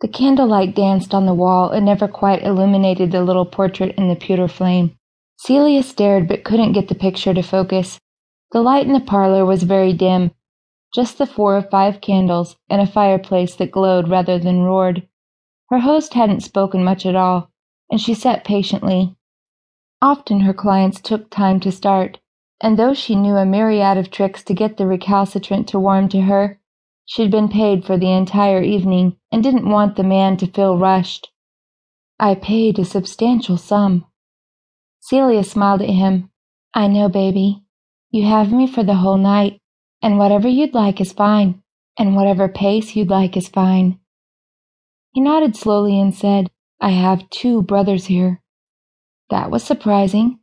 The candlelight danced on the wall and never quite illuminated the little portrait in the pewter flame. Cillia stared but couldn't get the picture to focus. The light in the parlor was very dim, just the four or five candles and a fireplace that glowed rather than roared. Her host hadn't spoken much at all, and she sat patiently. Often her clients took time to start, and though she knew a myriad of tricks to get the recalcitrant to warm to her, she'd been paid for the entire evening and didn't want the man to feel rushed. I paid a substantial sum. Cillia smiled at him. I know, baby. You have me for the whole night, and whatever you'd like is fine, and whatever pace you'd like is fine. He nodded slowly and said, I have two brothers here. That was surprising.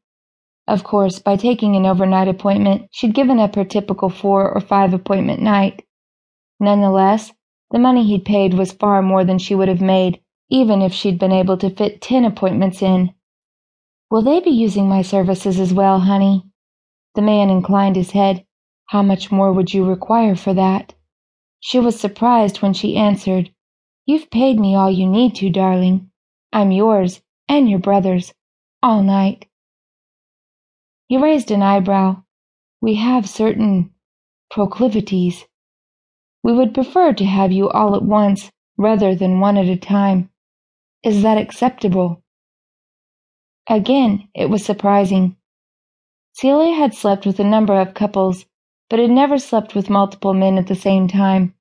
Of course, by taking an overnight appointment, she'd given up her typical four or five appointment night. Nonetheless, the money he'd paid was far more than she would have made, even if she'd been able to fit ten appointments in. Will they be using my services as well, honey? The man inclined his head. How much more would you require for that? She was surprised when she answered, You've paid me all you need to, darling. I'm yours and your brother's all night. He raised an eyebrow. We have certain proclivities. We would prefer to have you all at once rather than one at a time. Is that acceptable? Again, it was surprising. Cillia had slept with a number of couples, but had never slept with multiple men at the same time.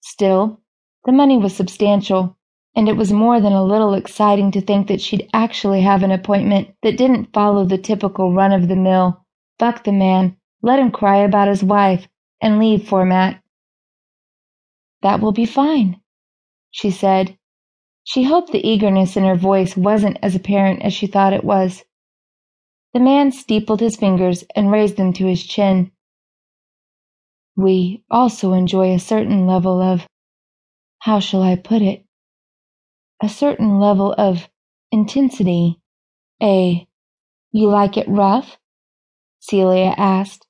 Still, the money was substantial, and it was more than a little exciting to think that she'd actually have an appointment that didn't follow the typical run of the mill, buck the man, let him cry about his wife, and leave format. That will be fine, she said. She hoped the eagerness in her voice wasn't as apparent as she thought it was. The man steepled his fingers and raised them to his chin. We also enjoy a certain level of how shall I put it? A certain level of intensity. A, you like it rough? Cillia asked.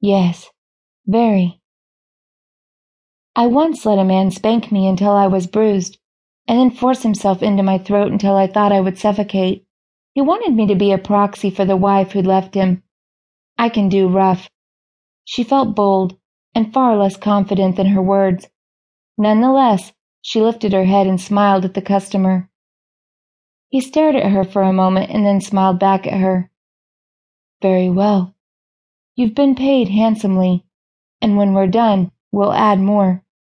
Yes, very. I once let a man spank me until I was bruised, and then force himself into my throat until I thought I would suffocate. He wanted me to be a proxy for the wife who'd left him. I can do rough. She felt bold and far less confident than her words, Nonetheless, she lifted her head and smiled at the customer. He stared at her for a moment and then smiled back at her. Very well. You've been paid handsomely, and when we're done, we'll add more.